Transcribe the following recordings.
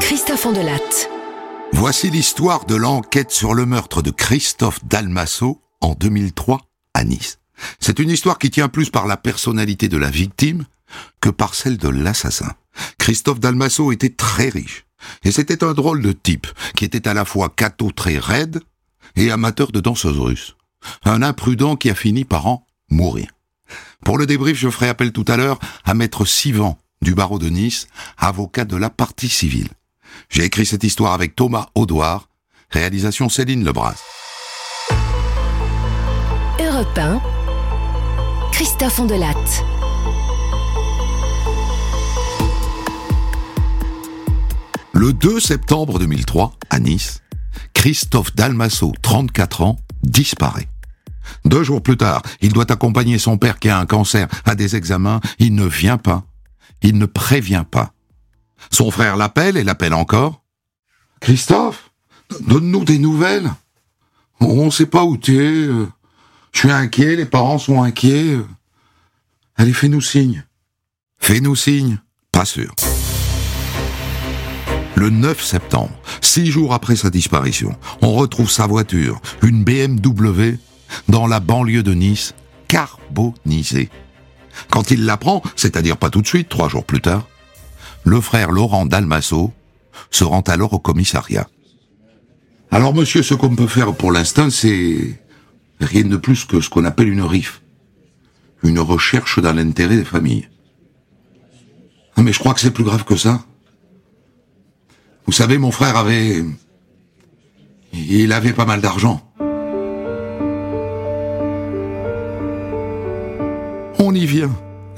Christophe Andelatte. Voici l'histoire de l'enquête sur le meurtre de Christophe Dalmasso en 2003 à Nice. C'est une histoire qui tient plus par la personnalité de la victime que par celle de l'assassin. Christophe Dalmasso était très riche. Et c'était un drôle de type, qui était à la fois cateau très raide et amateur de danseuse russe. Un imprudent qui a fini par en mourir. Pour le débrief, je ferai appel tout à l'heure à maître Sivan du barreau de Nice, avocat de la partie civile. J'ai écrit cette histoire avec Thomas Audouard, réalisation Céline Lebras. Europe 1, Christophe Andelatte. Le 2 septembre 2003, à Nice, Christophe Dalmasso, 34 ans, disparaît. Deux jours plus tard, il doit accompagner son père qui a un cancer à des examens. Il ne vient pas. Il ne prévient pas. Son frère l'appelle et l'appelle encore. Christophe, donne-nous des nouvelles. On ne sait pas où tu es. Je suis inquiet, les parents sont inquiets. Allez, fais-nous signe. Fais-nous signe. Pas sûr. Le 9 septembre, six jours après sa disparition, on retrouve sa voiture, une BMW, dans la banlieue de Nice, carbonisée. Quand il l'apprend, c'est-à-dire pas tout de suite, trois jours plus tard, le frère Laurent Dalmasso se rend alors au commissariat. Alors monsieur, ce qu'on peut faire pour l'instant, c'est rien de plus que ce qu'on appelle une RIF. Une recherche dans l'intérêt des familles. Mais je crois que c'est plus grave que ça. Vous savez, mon frère avait... Il avait pas mal d'argent.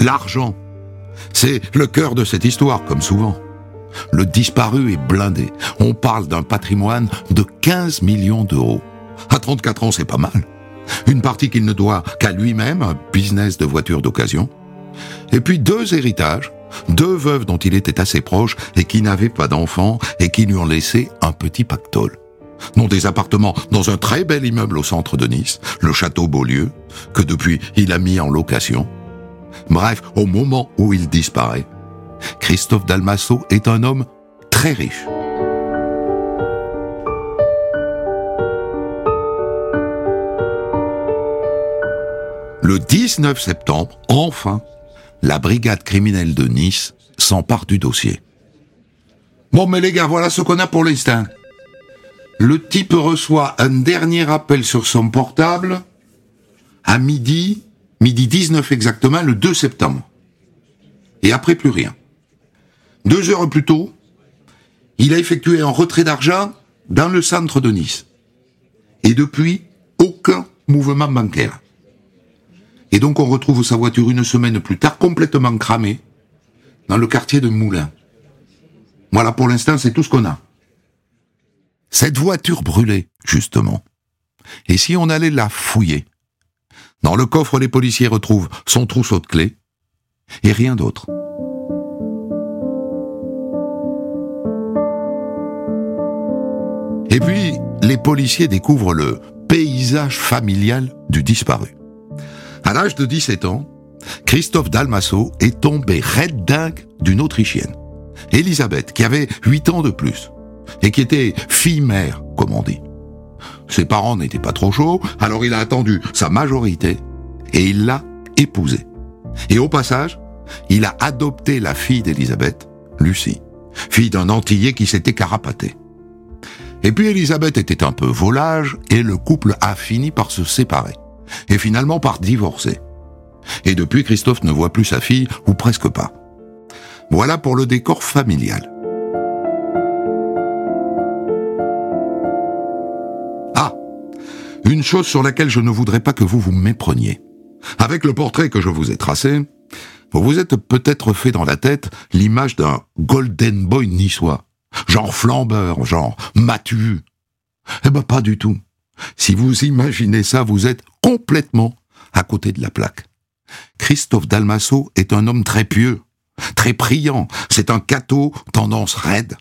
L'argent. C'est le cœur de cette histoire, comme souvent. Le disparu est blindé. On parle d'un patrimoine de 15 millions d'euros. À 34 ans, c'est pas mal. Une partie qu'il ne doit qu'à lui-même, un business de voiture d'occasion. Et puis deux héritages, deux veuves dont il était assez proche et qui n'avaient pas d'enfants et qui lui ont laissé un petit pactole. Non des appartements dans un très bel immeuble au centre de Nice, le château Beaulieu, que depuis il a mis en location. Bref, au moment où il disparaît, Christophe Dalmasso est un homme très riche. Le 19 septembre, enfin, la brigade criminelle de Nice s'empare du dossier. Bon, mais les gars, voilà ce qu'on a pour l'instant. Le type reçoit un dernier appel sur son portable à midi, midi 19 exactement, le 2 septembre. Et après, plus rien. Deux heures plus tôt, il a effectué un retrait d'argent dans le centre de Nice. Et depuis, aucun mouvement bancaire. Et donc on retrouve sa voiture une semaine plus tard complètement cramée dans le quartier de Moulins. Voilà, pour l'instant, c'est tout ce qu'on a. Cette voiture brûlée, justement. Et si on allait la fouiller? Dans le coffre, les policiers retrouvent son trousseau de clés et rien d'autre. Et puis, les policiers découvrent le paysage familial du disparu. À l'âge de 17 ans, Christophe Dalmasso est tombé red dingue d'une Autrichienne, Elisabeth, qui avait 8 ans de plus, et qui était fille-mère, comme on dit. Ses parents n'étaient pas trop chauds, alors il a attendu sa majorité, et il l'a épousée. Et au passage, il a adopté la fille d'Elisabeth, Lucie, fille d'un Antillais qui s'était carapaté. Et puis Elisabeth était un peu volage, et le couple a fini par se séparer et finalement par divorcer. Et depuis, Christophe ne voit plus sa fille, ou presque pas. Voilà pour le décor familial. Une chose sur laquelle je ne voudrais pas que vous vous mépreniez. Avec le portrait que je vous ai tracé, vous vous êtes peut-être fait dans la tête l'image d'un golden boy niçois. Genre flambeur, genre matu. Eh ben pas du tout. Si vous imaginez ça, vous êtes complètement à côté de la plaque. Christophe Dalmasso est un homme très pieux, très priant. C'est un cateau tendance raide.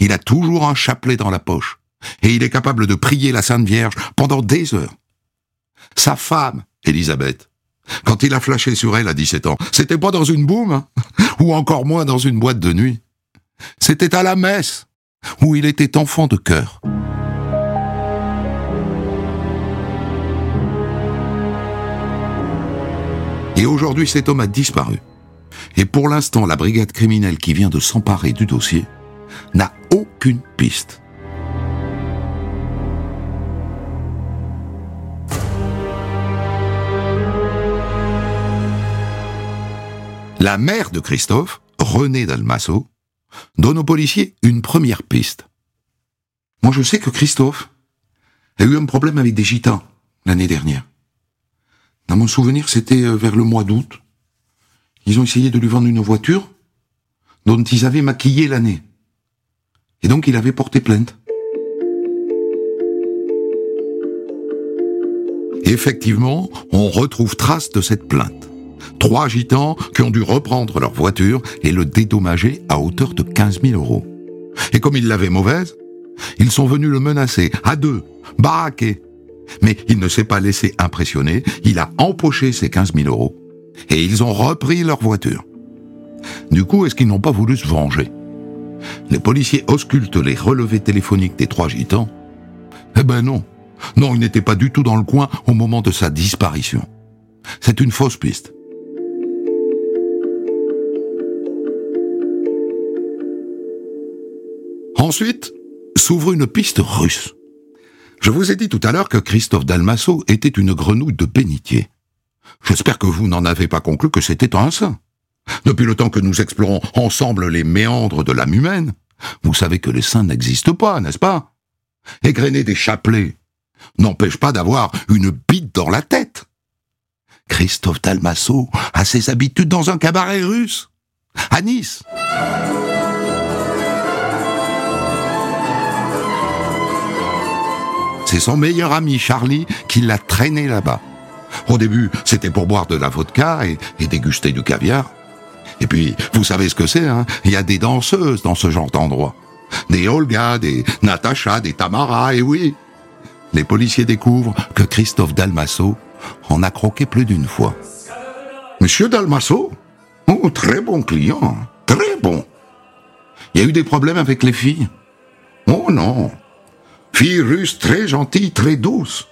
Il a toujours un chapelet dans la poche. Et il est capable de prier la Sainte Vierge pendant des heures. Sa femme, Elisabeth, quand il a flashé sur elle à 17 ans, c'était pas dans une boum, hein, ou encore moins dans une boîte de nuit. C'était à la messe, où il était enfant de cœur. Et aujourd'hui, cet homme a disparu. Et pour l'instant, la brigade criminelle qui vient de s'emparer du dossier n'a aucune piste. La mère de Christophe, René Dalmasso, donne aux policiers une première piste. Moi, je sais que Christophe a eu un problème avec des gitans l'année dernière. Dans mon souvenir, c'était euh, vers le mois d'août. Ils ont essayé de lui vendre une voiture dont ils avaient maquillé l'année. Et donc il avait porté plainte. Effectivement, on retrouve trace de cette plainte. Trois gitans qui ont dû reprendre leur voiture et le dédommager à hauteur de 15 000 euros. Et comme ils l'avaient mauvaise, ils sont venus le menacer à deux, baraquer, mais il ne s'est pas laissé impressionner, il a empoché ses 15 000 euros. Et ils ont repris leur voiture. Du coup, est-ce qu'ils n'ont pas voulu se venger? Les policiers auscultent les relevés téléphoniques des trois gitans. Eh ben non. Non, il n'était pas du tout dans le coin au moment de sa disparition. C'est une fausse piste. Ensuite, s'ouvre une piste russe. Je vous ai dit tout à l'heure que Christophe Dalmasso était une grenouille de bénitier. J'espère que vous n'en avez pas conclu que c'était un saint. Depuis le temps que nous explorons ensemble les méandres de l'âme humaine, vous savez que les saints n'existent pas, n'est-ce pas? Égrener des chapelets n'empêche pas d'avoir une bite dans la tête. Christophe Dalmasso a ses habitudes dans un cabaret russe, à Nice. C'est son meilleur ami Charlie qui l'a traîné là-bas. Au début, c'était pour boire de la vodka et, déguster du caviar. Et puis, vous savez ce que c'est, hein? Il y a des danseuses dans ce genre d'endroit. Des Olga, des Natacha, des Tamara, et oui. Les policiers découvrent que Christophe Dalmasso en a croqué plus d'une fois. Monsieur Dalmasso? Oh, très bon client, très bon. Il y a eu des problèmes avec les filles? Oh non, Fille russe très gentille, très douce.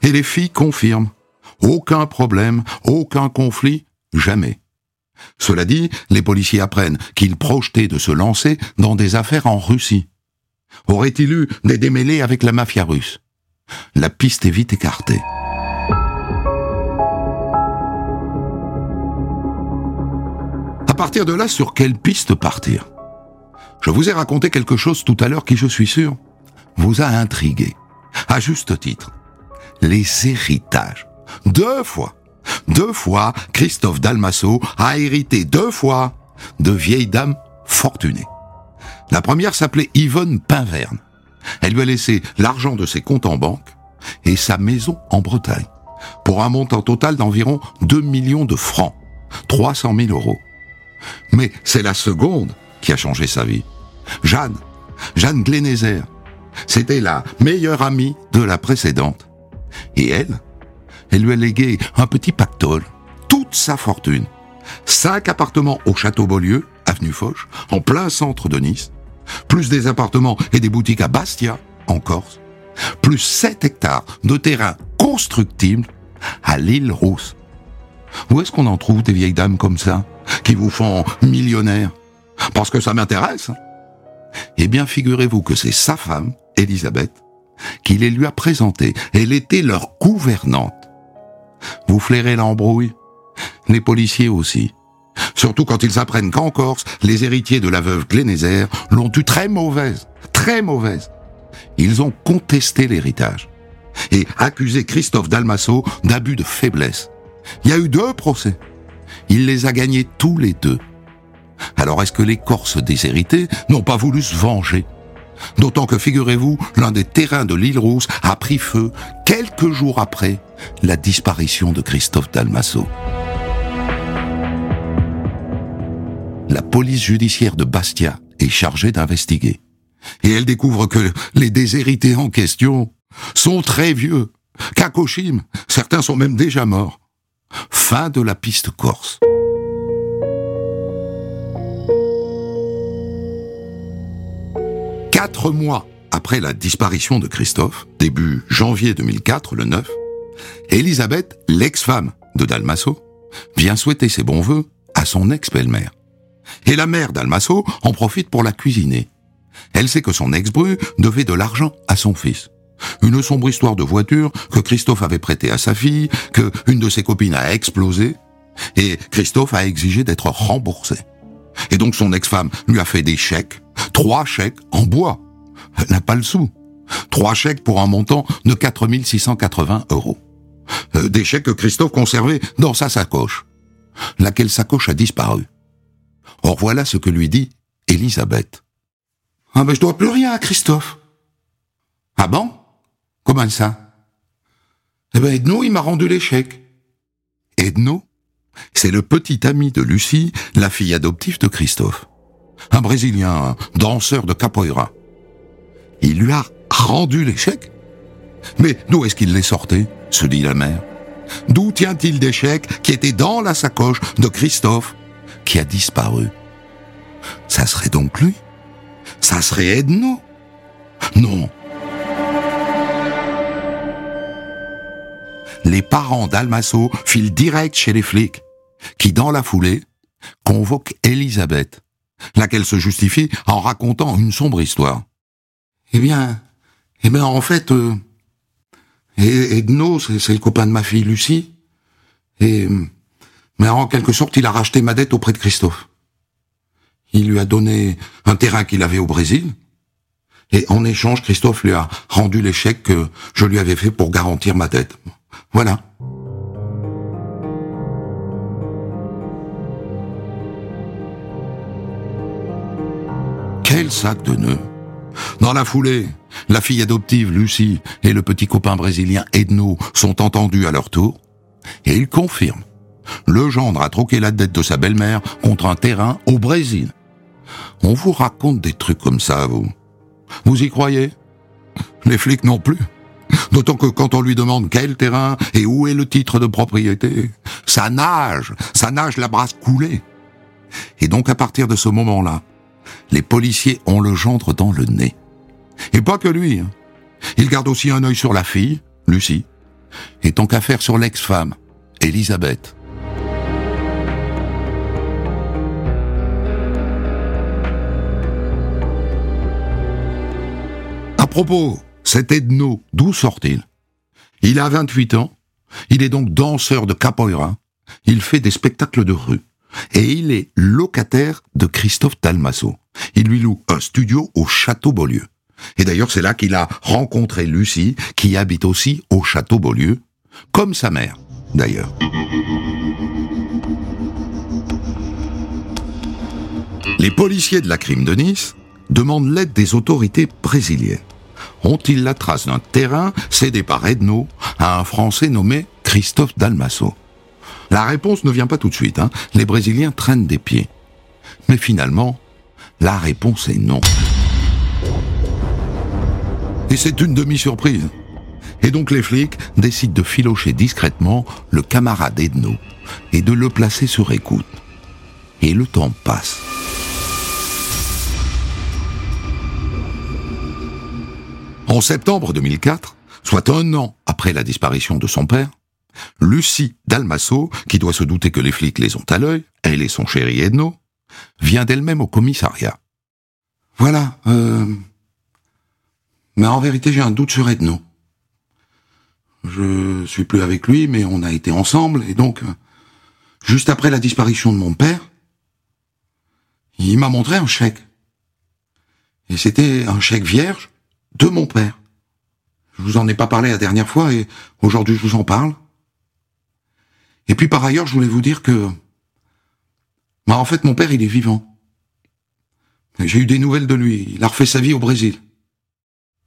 Et les filles confirment. Aucun problème, aucun conflit, jamais. Cela dit, les policiers apprennent qu'il projetait de se lancer dans des affaires en Russie. Aurait-il eu des démêlés avec la mafia russe? La piste est vite écartée. À partir de là, sur quelle piste partir? Je vous ai raconté quelque chose tout à l'heure qui, je suis sûr, vous a intrigué, à juste titre. Les héritages. Deux fois. Deux fois, Christophe Dalmasso a hérité deux fois de vieilles dames fortunées. La première s'appelait Yvonne Pinverne. Elle lui a laissé l'argent de ses comptes en banque et sa maison en Bretagne, pour un montant total d'environ 2 millions de francs, 300 000 euros. Mais c'est la seconde qui a changé sa vie. Jeanne, Jeanne Glenézer, c'était la meilleure amie de la précédente. Et elle, elle lui a légué un petit pactole, toute sa fortune. Cinq appartements au Château Beaulieu, avenue Foch, en plein centre de Nice, plus des appartements et des boutiques à Bastia, en Corse, plus 7 hectares de terrain constructible à l'île Rousse. Où est-ce qu'on en trouve des vieilles dames comme ça, qui vous font millionnaire? Parce que ça m'intéresse. Eh bien, figurez-vous que c'est sa femme Élisabeth, qui les lui a présentés. Elle était leur gouvernante. Vous flairez l'embrouille Les policiers aussi. Surtout quand ils apprennent qu'en Corse, les héritiers de la veuve Glénézer l'ont eu très mauvaise, très mauvaise. Ils ont contesté l'héritage et accusé Christophe Dalmasso d'abus de faiblesse. Il y a eu deux procès. Il les a gagnés tous les deux. Alors est-ce que les Corses déshérités n'ont pas voulu se venger? D'autant que, figurez-vous, l'un des terrains de l'île Rousse a pris feu quelques jours après la disparition de Christophe Dalmasso. La police judiciaire de Bastia est chargée d'investiguer. Et elle découvre que les déshérités en question sont très vieux. Kakoshim, certains sont même déjà morts. Fin de la piste corse. Quatre mois après la disparition de Christophe, début janvier 2004, le 9, Elisabeth, l'ex-femme de Dalmasso, vient souhaiter ses bons voeux à son ex-belle-mère. Et la mère d'Almasso en profite pour la cuisiner. Elle sait que son ex-bru devait de l'argent à son fils. Une sombre histoire de voiture que Christophe avait prêtée à sa fille, que une de ses copines a explosé, et Christophe a exigé d'être remboursé. Et donc son ex-femme lui a fait des chèques, trois chèques en bois. Elle n'a pas le sou. Trois chèques pour un montant de 4680 euros. Euh, des chèques que Christophe conservait dans sa sacoche. Laquelle sacoche a disparu. Or voilà ce que lui dit Elisabeth. Ah ben je dois plus rien à Christophe. Ah bon? Comment ça? Eh ben Edno, il m'a rendu les chèques. Edno C'est le petit ami de Lucie, la fille adoptive de Christophe. Un Brésilien, un danseur de capoeira. Il lui a rendu chèques Mais d'où est-ce qu'il les sortait se dit la mère. D'où tient-il des chèques qui étaient dans la sacoche de Christophe, qui a disparu? Ça serait donc lui? Ça serait Edno? Non. Les parents d'Almasso filent direct chez les flics, qui, dans la foulée, convoquent Elisabeth, laquelle se justifie en racontant une sombre histoire. Eh bien, eh bien, en fait, euh, Edno, c'est le copain de ma fille Lucie. Et, mais en quelque sorte, il a racheté ma dette auprès de Christophe. Il lui a donné un terrain qu'il avait au Brésil. Et en échange, Christophe lui a rendu l'échec que je lui avais fait pour garantir ma dette. Voilà. Quel sac de nœuds Dans la foulée, la fille adoptive Lucie et le petit copain brésilien Edno sont entendus à leur tour, et ils confirment. Le gendre a troqué la dette de sa belle-mère contre un terrain au Brésil. On vous raconte des trucs comme ça, vous. Vous y croyez? Les flics non plus. D'autant que quand on lui demande quel terrain et où est le titre de propriété, ça nage, ça nage la brasse coulée. Et donc à partir de ce moment-là, les policiers ont le gendre dans le nez. Et pas que lui. Hein. Il garde aussi un œil sur la fille, Lucie, et tant qu'à faire sur l'ex-femme, Elisabeth. À propos, cet Edno, d'où sort-il? Il a 28 ans, il est donc danseur de capoeira, il fait des spectacles de rue, et il est locataire de Christophe Talmasso. Il lui loue un studio au Château Beaulieu. Et d'ailleurs, c'est là qu'il a rencontré Lucie, qui habite aussi au château Beaulieu, comme sa mère, d'ailleurs. Les policiers de la crime de Nice demandent l'aide des autorités brésiliennes. Ont-ils la trace d'un terrain cédé par Edno à un Français nommé Christophe Dalmasso La réponse ne vient pas tout de suite. Hein. Les Brésiliens traînent des pieds. Mais finalement, la réponse est non. Et c'est une demi-surprise. Et donc les flics décident de filocher discrètement le camarade Edno et de le placer sur écoute. Et le temps passe. En septembre 2004, soit un an après la disparition de son père, Lucie Dalmasso, qui doit se douter que les flics les ont à l'œil, elle et son chéri Edno, vient d'elle-même au commissariat. Voilà, euh, mais en vérité, j'ai un doute sur Edno. Je suis plus avec lui, mais on a été ensemble, et donc, juste après la disparition de mon père, il m'a montré un chèque. Et c'était un chèque vierge de mon père. Je vous en ai pas parlé la dernière fois, et aujourd'hui je vous en parle. Et puis par ailleurs, je voulais vous dire que, bah en fait, mon père, il est vivant. J'ai eu des nouvelles de lui. Il a refait sa vie au Brésil.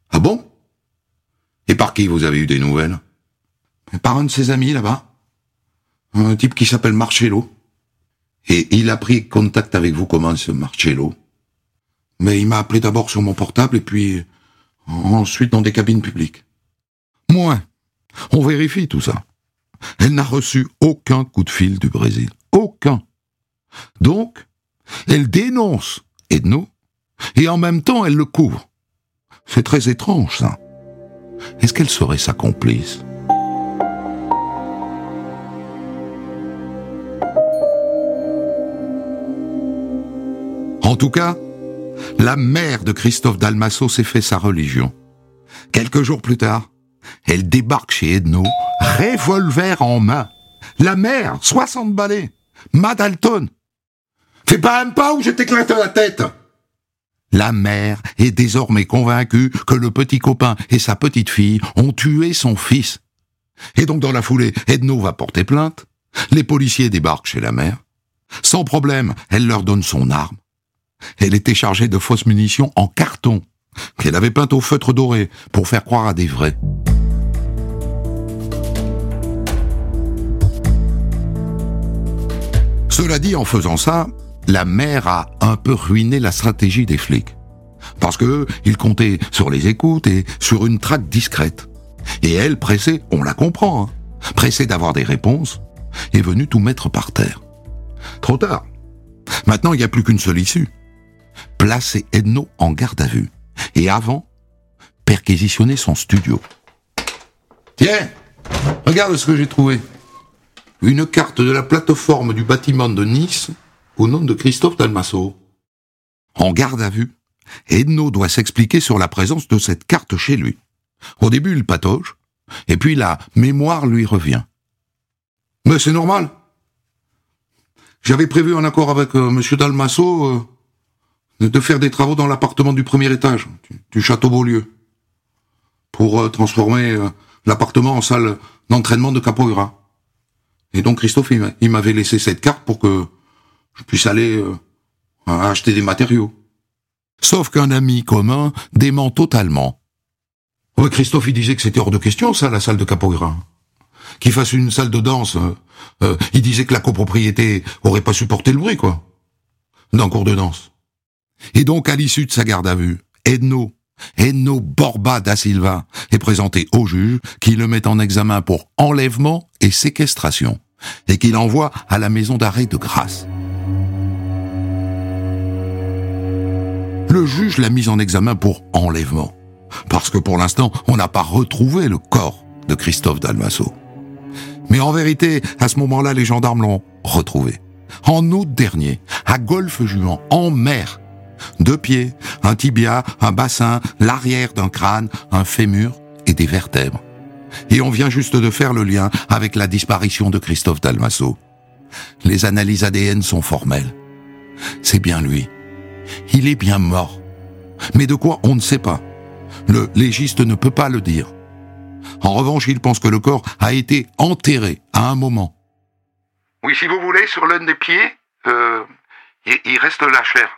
Ah bon? Et par qui vous avez eu des nouvelles? Par un de ses amis là-bas. Un type qui s'appelle Marcello. Et il a pris contact avec vous comment ce Marcello? Mais il m'a appelé d'abord sur mon portable et puis ensuite dans des cabines publiques. Moi, on vérifie tout ça. Elle n'a reçu aucun coup de fil du Brésil. Aucun. Donc, elle dénonce Edno et en même temps elle le couvre. C'est très étrange, ça. Est-ce qu'elle serait sa complice? En tout cas, la mère de Christophe Dalmasso s'est fait sa religion. Quelques jours plus tard, elle débarque chez Edno, revolver en main. La mère, 60 balais. Madalton. Fais pas un pas ou je t'éclate la tête. La mère est désormais convaincue que le petit copain et sa petite fille ont tué son fils. Et donc dans la foulée, Edno va porter plainte. Les policiers débarquent chez la mère. Sans problème, elle leur donne son arme. Elle était chargée de fausses munitions en carton, qu'elle avait peintes au feutre doré pour faire croire à des vrais. Cela dit, en faisant ça, la mère a un peu ruiné la stratégie des flics. Parce que ils comptaient sur les écoutes et sur une traque discrète. Et elle, pressée, on la comprend, hein, pressée d'avoir des réponses, est venue tout mettre par terre. Trop tard. Maintenant, il n'y a plus qu'une seule issue. Placer Edno en garde à vue. Et avant, perquisitionner son studio. Tiens, regarde ce que j'ai trouvé. Une carte de la plateforme du bâtiment de Nice au nom de Christophe Dalmasso. En garde à vue, Edno doit s'expliquer sur la présence de cette carte chez lui. Au début, il patauge, et puis la mémoire lui revient. Mais c'est normal. J'avais prévu un accord avec euh, Monsieur Dalmasso euh, de faire des travaux dans l'appartement du premier étage du, château Beaulieu pour euh, transformer euh, l'appartement en salle d'entraînement de capoeira. Et donc Christophe, il m'avait laissé cette carte pour que je puisse aller euh, acheter des matériaux. Sauf qu'un ami commun dément totalement. Ouais, Christophe, il disait que c'était hors de question, ça, la salle de capoeira. Qu'il fasse une salle de danse. Euh, euh, il disait que la copropriété aurait pas supporté le bruit, quoi. D'un cours de danse. Et donc, à l'issue de sa garde à vue, Edno, Edno Borba da Silva, est présenté au juge qui le met en examen pour enlèvement et séquestration, et qui l'envoie à la maison d'arrêt de Grasse. Le juge l'a mise en examen pour enlèvement. Parce que pour l'instant, on n'a pas retrouvé le corps de Christophe Dalmasso. Mais en vérité, à ce moment-là, les gendarmes l'ont retrouvé. En août dernier, à Golfe-Juan, en mer. Deux pieds, un tibia, un bassin, l'arrière d'un crâne, un fémur et des vertèbres. Et on vient juste de faire le lien avec la disparition de Christophe Dalmasso. Les analyses ADN sont formelles. C'est bien lui. Il est bien mort. Mais de quoi on ne sait pas. Le légiste ne peut pas le dire. En revanche, il pense que le corps a été enterré à un moment. Oui, si vous voulez, sur l'un des pieds, euh, il, reste la chair.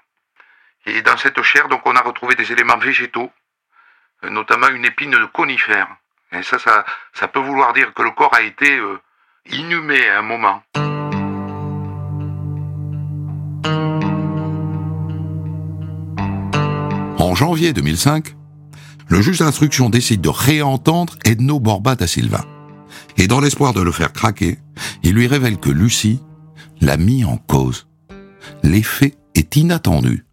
Et dans cette chair, donc, on a retrouvé des éléments végétaux, euh, notamment une épine de conifère. Et ça, ça, ça peut vouloir dire que le corps a été euh, inhumé à un moment. En janvier 2005, le juge d'instruction décide de réentendre Edno Borba da Silva. Et dans l'espoir de le faire craquer, il lui révèle que Lucie l'a mis en cause. L'effet est inattendu.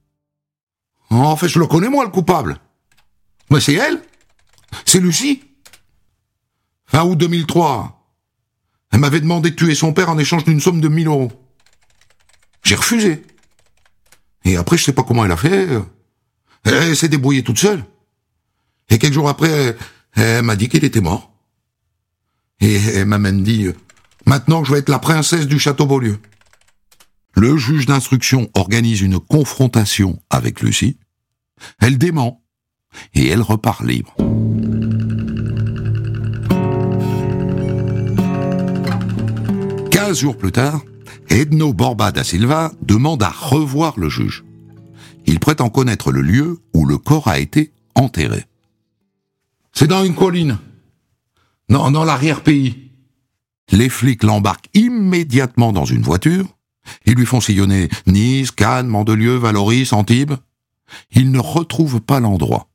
En fait, je le connais moi, le coupable. Mais c'est elle. C'est Lucie. Fin août 2003. Elle m'avait demandé de tuer son père en échange d'une somme de 1000 euros. J'ai refusé. Et après, je sais pas comment elle a fait. Elle s'est débrouillée toute seule. Et quelques jours après, elle m'a dit qu'il était mort. Et elle m'a même dit, maintenant je vais être la princesse du château Beaulieu. Le juge d'instruction organise une confrontation avec Lucie. Elle dément. Et elle repart libre. Quinze jours plus tard, Edno Borba da Silva demande à revoir le juge. Il prétend connaître le lieu où le corps a été enterré. C'est dans une colline. Non, dans l'arrière-pays. Les flics l'embarquent immédiatement dans une voiture. Ils lui font sillonner Nice, Cannes, Mandelieu, Valoris, Antibes. Ils ne retrouvent pas l'endroit.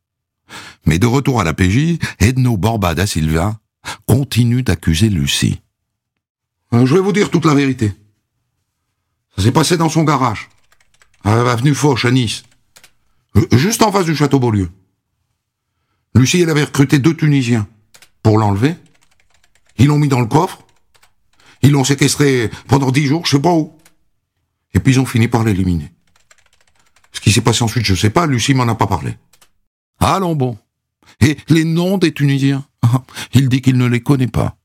Mais de retour à la PJ, Edno Borba da Silva continue d'accuser Lucie. Euh, je vais vous dire toute la vérité. Ça s'est passé dans son garage, à avenue Foch, à Nice. Euh, Juste en face du château Beaulieu. Lucie, elle avait recruté deux Tunisiens pour l'enlever. Ils l'ont mis dans le coffre. Ils l'ont séquestré pendant dix jours, je sais pas où. Et puis ils ont fini par l'éliminer. Ce qui s'est passé ensuite, je sais pas, Lucie m'en a pas parlé. Allons bon. Et les noms des Tunisiens? Il dit qu'il ne les connaît pas.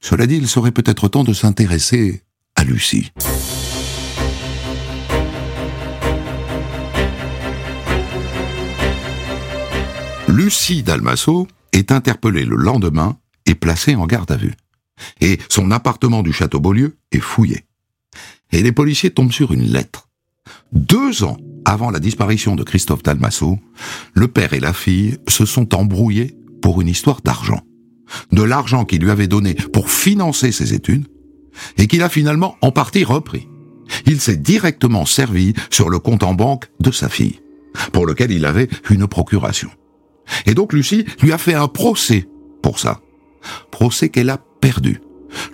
Cela dit, il serait peut-être temps de s'intéresser à Lucie. Lucie Dalmasso est interpellée le lendemain et placée en garde à vue. Et son appartement du château Beaulieu est fouillé. Et les policiers tombent sur une lettre. Deux ans avant la disparition de Christophe Dalmasso, le père et la fille se sont embrouillés pour une histoire d'argent. De l'argent qu'il lui avait donné pour financer ses études, et qu'il a finalement en partie repris. Il s'est directement servi sur le compte en banque de sa fille, pour lequel il avait une procuration. Et donc Lucie lui a fait un procès pour ça. Procès qu'elle a perdu.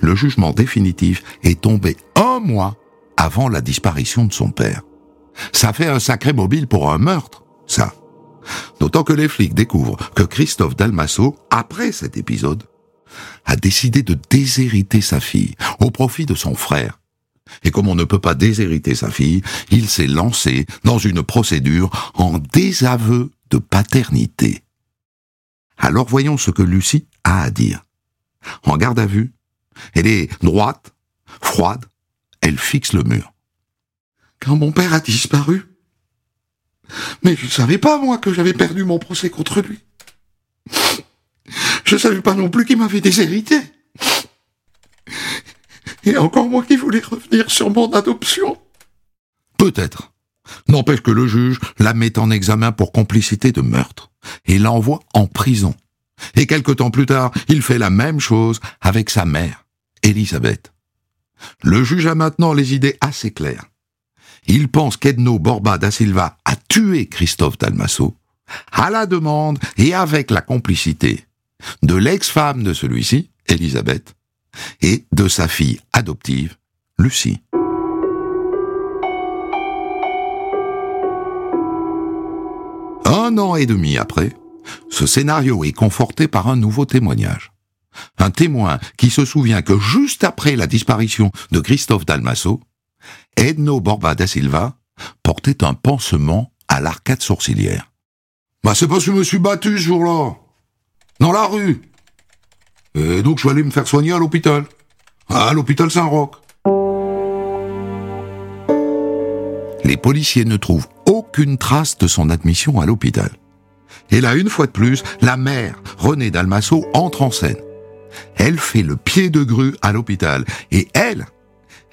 Le jugement définitif est tombé un mois avant la disparition de son père. Ça fait un sacré mobile pour un meurtre, ça. D'autant que les flics découvrent que Christophe Dalmasso, après cet épisode, a décidé de déshériter sa fille au profit de son frère. Et comme on ne peut pas déshériter sa fille, il s'est lancé dans une procédure en désaveu de paternité. Alors voyons ce que Lucie a à dire. En garde à vue, elle est droite, froide, elle fixe le mur. Quand mon père a disparu, mais je ne savais pas, moi, que j'avais perdu mon procès contre lui. Je ne savais pas non plus qu'il m'avait déshérité. Et encore moi qui voulais revenir sur mon adoption. Peut-être. N'empêche que le juge la met en examen pour complicité de meurtre et l'envoie en prison. Et quelque temps plus tard, il fait la même chose avec sa mère, Elisabeth. Le juge a maintenant les idées assez claires. Il pense qu'Edno Borba da Silva a tué Christophe Dalmasso à la demande et avec la complicité de l'ex-femme de celui-ci, Elisabeth, et de sa fille adoptive, Lucie. Un an et demi après, ce scénario est conforté par un nouveau témoignage. Un témoin qui se souvient que juste après la disparition de Christophe Dalmasso, Edno Borba da Silva portait un pansement à l'arcade sourcilière. Bah c'est parce que je me suis battu ce jour-là. Dans la rue. Et donc je suis allé me faire soigner à l'hôpital. À l'hôpital Saint-Roch. Les policiers ne trouvent aucune trace de son admission à l'hôpital. Et là, une fois de plus, la mère, Renée Dalmasso, entre en scène. Elle fait le pied de grue à l'hôpital. Et elle,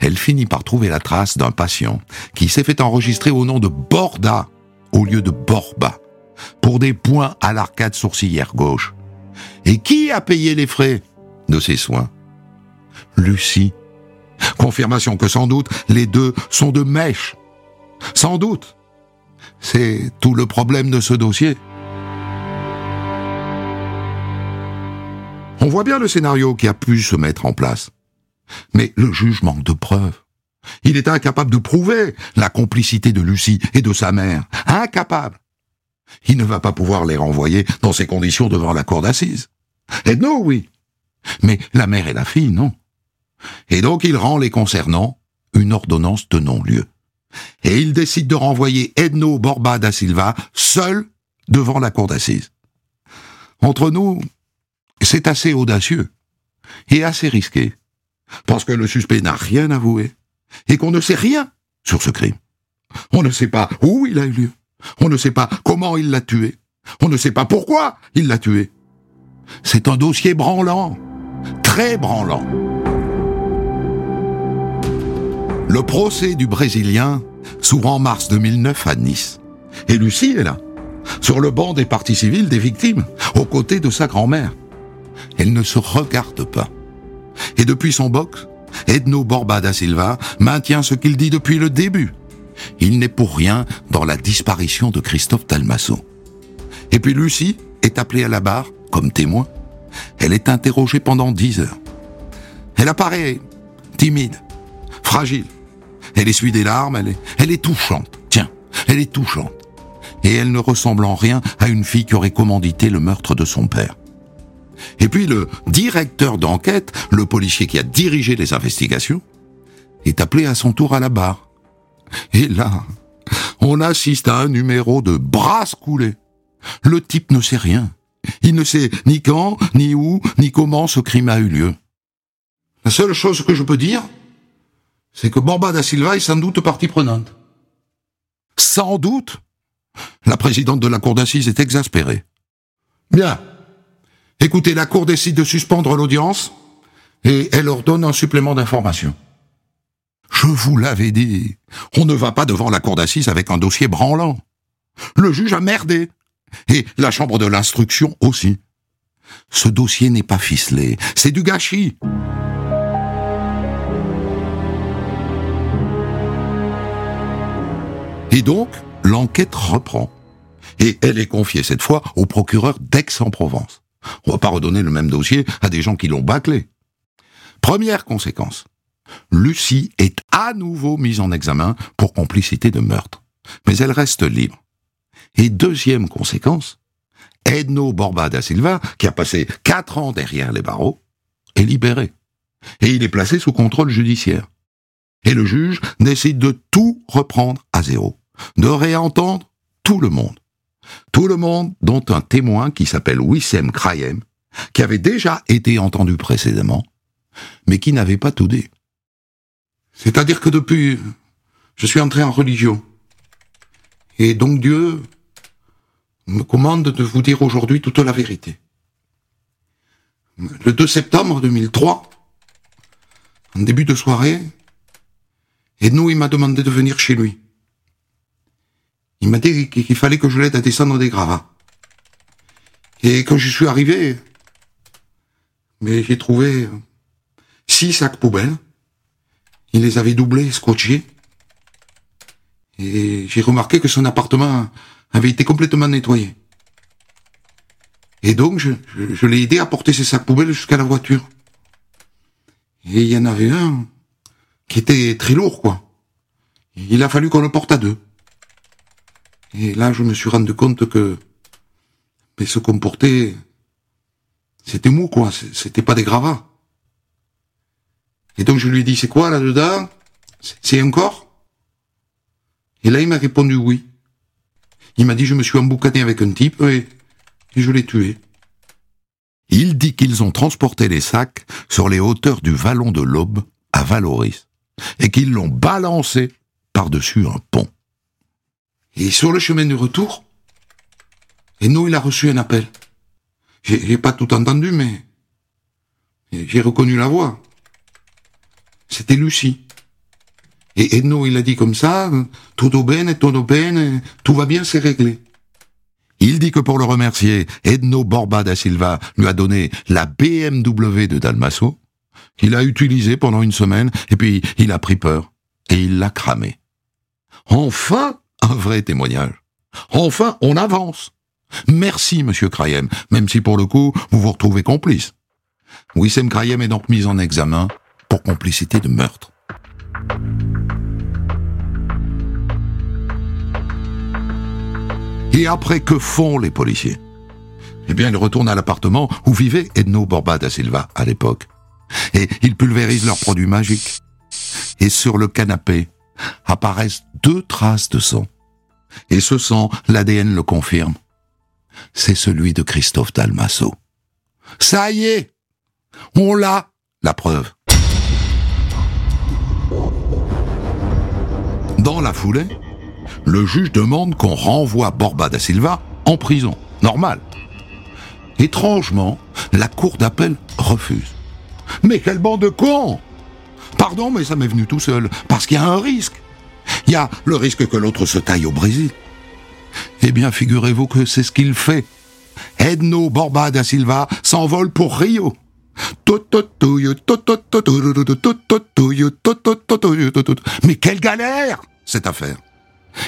elle finit par trouver la trace d'un patient qui s'est fait enregistrer au nom de Borda au lieu de Borba pour des points à l'arcade sourcilière gauche. Et qui a payé les frais de ses soins? Lucie. Confirmation que sans doute les deux sont de mèche. Sans doute. C'est tout le problème de ce dossier. On voit bien le scénario qui a pu se mettre en place. Mais le juge manque de preuves. Il est incapable de prouver la complicité de Lucie et de sa mère. Incapable. Il ne va pas pouvoir les renvoyer dans ces conditions devant la cour d'assises. Edno, oui. Mais la mère et la fille, non. Et donc il rend les concernant une ordonnance de non-lieu. Et il décide de renvoyer Edno Borba da Silva seul devant la cour d'assises. Entre nous, c'est assez audacieux et assez risqué parce que le suspect n'a rien avoué, et qu'on ne sait rien sur ce crime. On ne sait pas où il a eu lieu, on ne sait pas comment il l'a tué, on ne sait pas pourquoi il l'a tué. C'est un dossier branlant, très branlant. Le procès du Brésilien s'ouvre en mars 2009 à Nice. Et Lucie est là, sur le banc des parties civiles des victimes, aux côtés de sa grand-mère. Elle ne se regarde pas. Et depuis son box, Edno Borba da Silva maintient ce qu'il dit depuis le début. Il n'est pour rien dans la disparition de Christophe Talmasso. Et puis Lucie est appelée à la barre comme témoin. Elle est interrogée pendant dix heures. Elle apparaît timide, fragile. Elle essuie des larmes, elle est, elle est touchante. Tiens, elle est touchante. et elle ne ressemble en rien à une fille qui aurait commandité le meurtre de son père. Et puis le directeur d'enquête, le policier qui a dirigé les investigations, est appelé à son tour à la barre. Et là, on assiste à un numéro de brasse coulée. Le type ne sait rien. Il ne sait ni quand, ni où, ni comment ce crime a eu lieu. La seule chose que je peux dire, c'est que Borba da Silva est sans doute partie prenante. Sans doute La présidente de la cour d'assises est exaspérée. Bien. Écoutez, la cour décide de suspendre l'audience et elle ordonne un supplément d'information. Je vous l'avais dit, on ne va pas devant la cour d'assises avec un dossier branlant. Le juge a merdé. Et la chambre de l'instruction aussi. Ce dossier n'est pas ficelé, c'est du gâchis. Et donc, l'enquête reprend. Et elle est confiée cette fois au procureur d'Aix-en-Provence. On va pas redonner le même dossier à des gens qui l'ont bâclé. Première conséquence. Lucie est à nouveau mise en examen pour complicité de meurtre. Mais elle reste libre. Et deuxième conséquence, Edno Borba da Silva, qui a passé quatre ans derrière les barreaux, est libéré. Et il est placé sous contrôle judiciaire. Et le juge décide de tout reprendre à zéro de réentendre tout le monde. Tout le monde, dont un témoin qui s'appelle Wissem Krayem, qui avait déjà été entendu précédemment, mais qui n'avait pas tout dit. C'est-à-dire que depuis, je suis entré en religion. Et donc Dieu me commande de vous dire aujourd'hui toute la vérité. Le 2 septembre 2003, en début de soirée, Ednou, il m'a demandé de venir chez lui. Il m'a dit qu'il fallait que je l'aide à descendre des gravats. Et quand je suis arrivé, mais j'ai trouvé six sacs poubelles. Il les avait doublés, scotchés. Et j'ai remarqué que son appartement avait été complètement nettoyé. Et donc, je, je l'ai aidé à porter ses sacs poubelles jusqu'à la voiture. Et il y en avait un qui était très lourd, quoi. Il a fallu qu'on le porte à deux. Et là, je me suis rendu compte que mais se comporter, c'était mou, quoi. C'était pas des gravats. Et donc je lui ai dit, c'est quoi là-dedans? C'est un corps? Et là, il m'a répondu oui. Il m'a dit, je me suis emboucané avec un type et, et je l'ai tué. Il dit qu'ils ont transporté les sacs sur les hauteurs du vallon de l'Aube à Valoris et qu'ils l'ont balancé par-dessus un pont. Et sur le chemin du retour, Eno, il a reçu un appel. J'ai pas tout entendu, mais j'ai reconnu la voix. C'était Lucie. Et Eno, il a dit comme ça, tout bene, tout bene, tout va bien, c'est réglé. Il dit que pour le remercier, Edno Borba da Silva lui a donné la BMW de Dalmasso, qu'il a utilisée pendant une semaine, et puis il a pris peur, et il l'a cramé. Enfin, un vrai témoignage. Enfin, on avance. Merci, monsieur Krayem, même si pour le coup, vous vous retrouvez complice. Wissem Krayem est donc mis en examen pour complicité de meurtre. Et après, que font les policiers? Eh bien, ils retournent à l'appartement où vivait Edno Borba da Silva à l'époque. Et ils pulvérisent leurs produits magiques. Et sur le canapé apparaissent deux traces de sang. Et ce sang, l'ADN le confirme. C'est celui de Christophe Dalmasso. Ça y est On l'a, la preuve. Dans la foulée, le juge demande qu'on renvoie Borba da Silva en prison. Normal. Étrangement, la cour d'appel refuse. Mais quelle bande de cons Pardon, mais ça m'est venu tout seul, parce qu'il y a un risque. Il y a le risque que l'autre se taille au Brésil. Eh bien, figurez-vous que c'est ce qu'il fait. Edno Borba da Silva s'envole pour Rio. Mais quelle galère, cette affaire.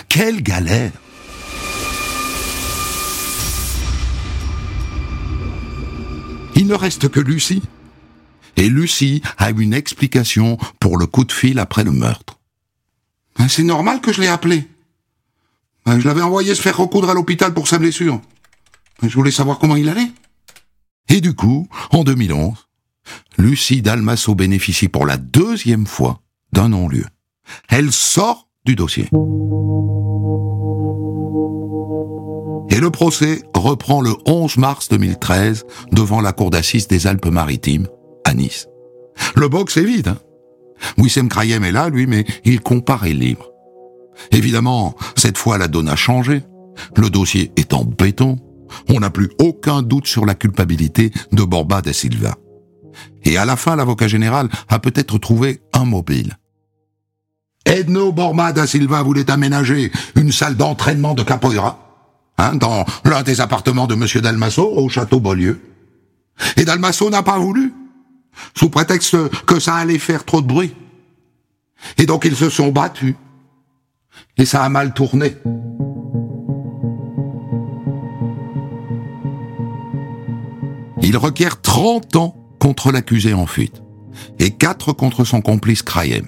Quelle galère. Il ne reste que Lucie. Et Lucie a une explication pour le coup de fil après le meurtre. Ben, c'est normal que je l'ai appelé. Ben, je l'avais envoyé se faire recoudre à l'hôpital pour sa blessure. Ben, je voulais savoir comment il allait. Et du coup, en 2011, Lucie Dalmasso bénéficie pour la deuxième fois d'un non-lieu. Elle sort du dossier. Et le procès reprend le 11 mars 2013 devant la cour d'assises des Alpes-Maritimes, à Nice. Le box est vide. Hein Wissem Krayem est là, lui, mais il comparaît libre. Évidemment, cette fois la donne a changé. Le dossier est en béton. On n'a plus aucun doute sur la culpabilité de Borba da Silva. Et à la fin, l'avocat général a peut-être trouvé un mobile. Edno Borba da Silva voulait aménager une salle d'entraînement de capoeira hein, dans l'un des appartements de M. Dalmasso au château Beaulieu. Et Dalmasso n'a pas voulu, sous prétexte que ça allait faire trop de bruit. Et donc ils se sont battus. Et ça a mal tourné. Il requiert 30 ans contre l'accusé en fuite et 4 contre son complice Krayem.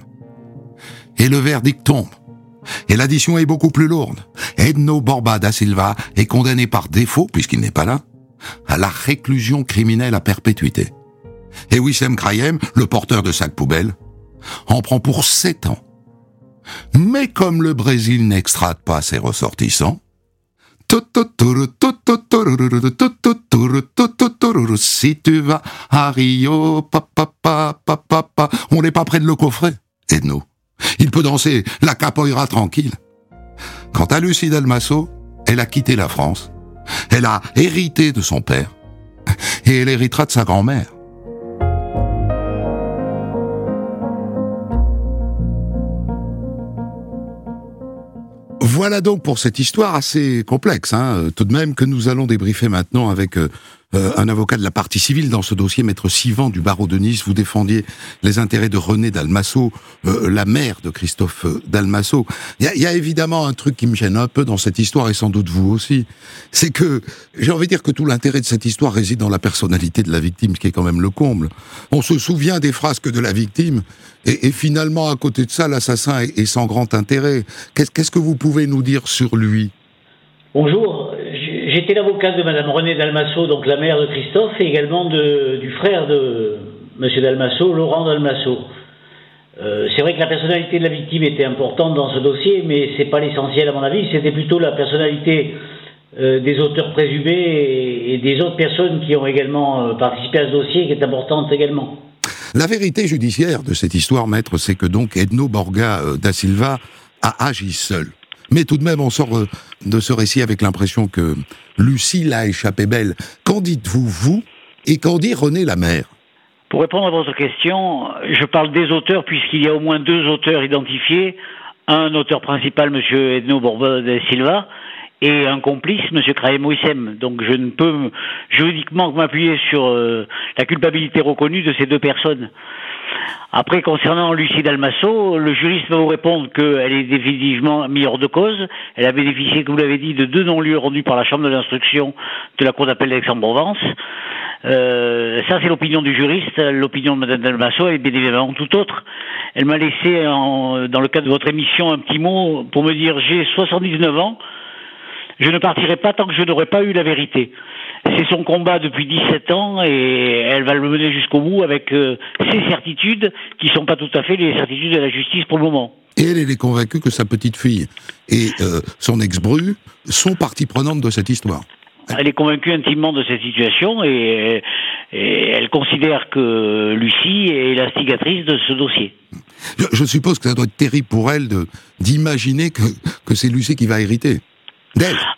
Et le verdict tombe. Et l'addition est beaucoup plus lourde. Edno Borba da Silva est condamné par défaut, puisqu'il n'est pas là, à la réclusion criminelle à perpétuité. Et Wissem Krayem, le porteur de sac poubelle, en prend pour 7 ans. Mais comme le Brésil n'extrade pas ses ressortissants, si tu vas à Rio, on n'est pas près de le coffrer, Edno. Il peut danser la capoeira tranquille. Quant à Lucie Dalmasso, elle a quitté la France. Elle a hérité de son père. Et elle héritera de sa grand-mère. Voilà donc pour cette histoire assez complexe, hein, tout de même, que nous allons débriefer maintenant avec euh, euh, un avocat de la partie civile dans ce dossier, maître Sivan du barreau de Nice. Vous défendiez les intérêts de René Dalmasso, euh, la mère de Christophe Dalmasso. Il y, a, évidemment un truc qui me gêne un peu dans cette histoire, et sans doute vous aussi, c'est que j'ai envie de dire que tout l'intérêt de cette histoire réside dans la personnalité de la victime, ce qui est quand même le comble. On se souvient des frasques de la victime, et, finalement, à côté de ça, l'assassin est, sans grand intérêt. Qu'est-ce que vous pouvez nous dire sur lui? Bonjour, j'étais l'avocat de Madame Renée Dalmasso, donc la mère de Christophe, et également du frère de Monsieur Dalmasso, Laurent Dalmasso. Euh, c'est vrai que la personnalité de la victime était importante dans ce dossier, mais c'est pas l'essentiel à mon avis. C'était plutôt la personnalité euh, des auteurs présumés et, des autres personnes qui ont également euh, participé à ce dossier qui est importante également. La vérité judiciaire de cette histoire, maître, c'est que donc Edno Borga da Silva a agi seul. Mais tout de même, on sort euh, de ce récit avec l'impression que Lucie l'a échappé belle. Qu'en dites-vous, vous, et qu'en dit René Lamère Pour répondre à votre question, je parle des auteurs puisqu'il y a au moins deux auteurs identifiés. Un auteur principal, M. Edno Borga da Silva, et un complice, M. Krahem Wissem. Donc je ne peux juridiquement m'appuyer sur euh, la culpabilité reconnue de ces deux personnes. Après, concernant Lucie Dalmasso, le juriste va vous répondre qu'elle est définitivement mise hors de cause. Elle a bénéficié, comme vous l'avez dit, de deux non-lieux rendus par la Chambre de l'instruction de la Cour d'appel d'Aix-en-Provence. Euh, ça, c'est l'opinion du juriste. L'opinion de Mme Dalmasso est bien évidemment tout autre. Elle m'a laissé, dans le cadre de votre émission, un petit mot pour me dire j'ai 79 ans, je ne partirai pas tant que je n'aurai pas eu la vérité. C'est son combat depuis 17 ans et elle va le mener jusqu'au bout avec euh, ses certitudes qui ne sont pas tout à fait les certitudes de la justice pour le moment. Et elle, elle est convaincue que sa petite fille et euh, son ex-bru sont partie prenante de cette histoire. Elle est convaincue intimement de cette situation et, elle considère que Lucie est l'instigatrice de ce dossier. Je, suppose que ça doit être terrible pour elle d'imaginer que, que c'est Lucie qui va hériter.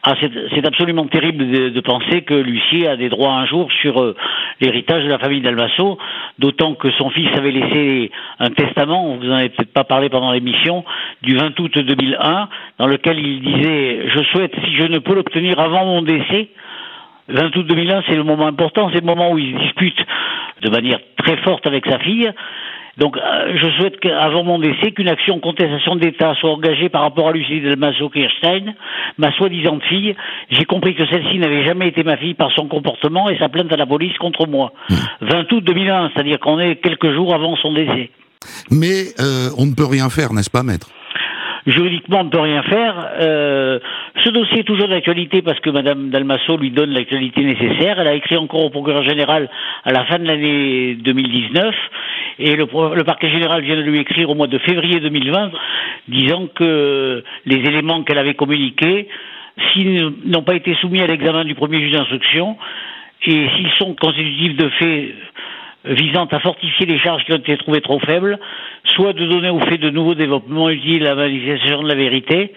Ah, c'est absolument terrible de, penser que Lucie a des droits un jour sur euh, l'héritage de la famille d'Almasso, d'autant que son fils avait laissé un testament, vous en avez peut-être pas parlé pendant l'émission, du 20 août 2001, dans lequel il disait « Je souhaite, si je ne peux l'obtenir avant mon décès, 20 août 2001, c'est le moment important, c'est le moment où il discute de manière très forte avec sa fille, donc, euh, je souhaite qu'avant mon décès, qu'une action en contestation d'État soit engagée par rapport à Lucie Delmaso Kirstein, ma soi-disant fille. J'ai compris que celle-ci n'avait jamais été ma fille par son comportement et sa plainte à la police contre moi. 20 hmm. août 2001, c'est-à-dire qu'on est quelques jours avant son décès. Mais euh, on ne peut rien faire, n'est-ce pas, maître? Juridiquement, on ne peut rien faire. Euh, ce dossier est toujours d'actualité parce que Madame Dalmasso lui donne l'actualité nécessaire. Elle a écrit encore au procureur général à la fin de l'année 2019 et le, le, parquet général vient de lui écrire au mois de février 2020 disant que les éléments qu'elle avait communiqués, s'ils n'ont pas été soumis à l'examen du premier juge d'instruction et s'ils sont constitutifs de faits visant à fortifier les charges qui ont été trouvées trop faibles, soit de donner au fait de nouveaux développements utiles à la manifestation de la vérité,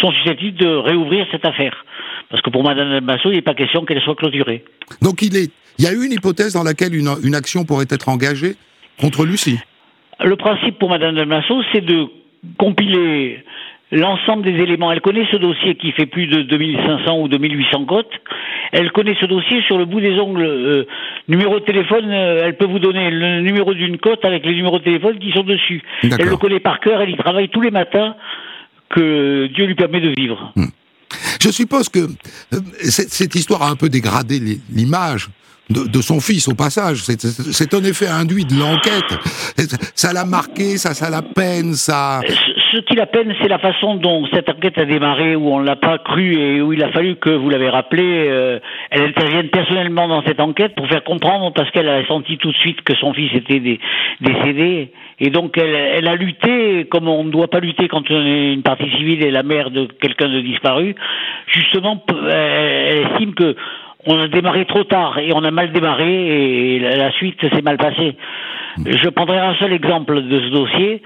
sont susceptibles de réouvrir cette affaire. Parce que pour Mme Dalmasso, il n'est pas question qu'elle soit clôturée. Donc il, est, il y a eu une hypothèse dans laquelle une, une action pourrait être engagée contre Lucie? Le principe pour Mme Dalmasso, c'est de compiler l'ensemble des éléments. Elle connaît ce dossier qui fait plus de 2500 ou 2800 cotes. Elle connaît ce dossier sur le bout des ongles. Euh, numéro de téléphone, euh, elle peut vous donner le numéro d'une cote avec les numéros de téléphone qui sont dessus. Elle le connaît par cœur, elle y travaille tous les matins que Dieu lui permet de vivre. Hmm. Je suppose que euh, cette histoire a un peu dégradé l'image de, son fils au passage. C'est un effet induit de l'enquête. Ça l'a marqué, ça, ça la peine, ça. Ce qui la peine, c'est la façon dont cette enquête a démarré, où on l'a pas cru et où il a fallu que, vous l'avez rappelé, euh, elle intervienne personnellement dans cette enquête pour faire comprendre, parce qu'elle a senti tout de suite que son fils était décédé. Et donc elle, elle, a lutté comme on ne doit pas lutter quand on est une partie civile et la mère de quelqu'un de disparu. Justement, elle estime que on a démarré trop tard et on a mal démarré et la suite s'est mal passée. Je prendrai un seul exemple de ce dossier.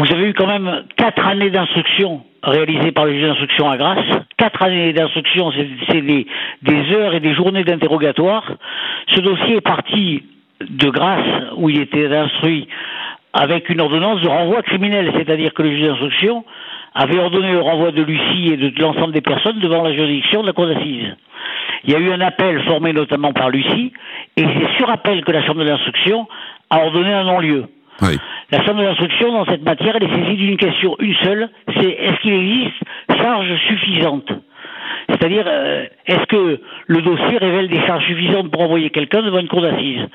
Vous avez eu quand même quatre années d'instruction réalisées par le juge d'instruction à Grasse. Quatre années d'instruction, c'est des, heures et des journées d'interrogatoire. Ce dossier est parti de Grasse, où il était instruit, avec une ordonnance de renvoi criminel, c'est-à-dire que le juge d'instruction avait ordonné le renvoi de Lucie et de l'ensemble des personnes devant la juridiction de la cour d'assises. Il y a eu un appel formé notamment par Lucie, et c'est sur appel que la Chambre de l'instruction a ordonné un non-lieu. La Chambre de l'instruction, dans cette matière, elle est saisie d'une question, une seule, c'est est-ce qu'il existe charge suffisante c'est-à-dire, euh, est-ce que le dossier révèle des charges suffisantes pour envoyer quelqu'un devant une cour d'assises?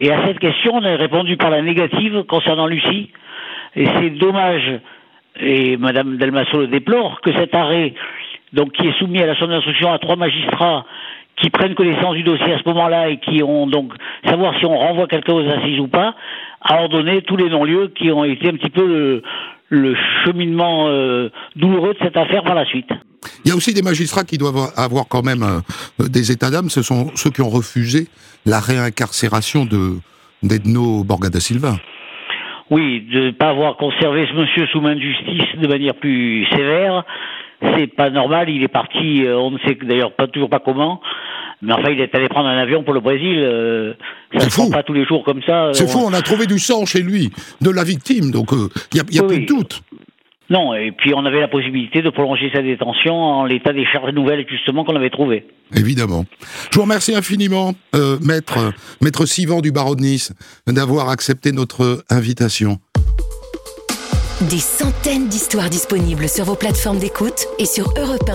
Et à cette question, on a répondu par la négative concernant Lucie. Et c'est dommage, et Mme Delmasso le déplore, que cet arrêt donc qui est soumis à la chambre d'instruction à trois magistrats qui prennent connaissance du dossier à ce moment-là et qui ont donc savoir si on renvoie quelqu'un aux assises ou pas, a ordonné tous les non-lieux qui ont été un petit peu le, cheminement euh, douloureux de cette affaire par la suite. Il y a aussi des magistrats qui doivent avoir quand même euh, des états d'âme, ce sont ceux qui ont refusé la réincarcération de d'Edno Borgada Silva. Oui, de ne pas avoir conservé ce monsieur sous main de justice de manière plus sévère, c'est pas normal. Il est parti, euh, on ne sait d'ailleurs pas toujours pas comment. Mais enfin, il est allé prendre un avion pour le Brésil. Euh, ça ne se pas tous les jours comme ça. C'est fou, on a trouvé du sang chez lui, de la victime, donc il euh, n'y a, plus de doute. Non, et puis on avait la possibilité de prolonger sa détention en l'état des charges nouvelles, justement, qu'on avait trouvées. Évidemment. Je vous remercie infiniment, maître, maître Sivan du barreau de Nice, d'avoir accepté notre invitation. Des centaines d'histoires disponibles sur vos plateformes d'écoute et sur europe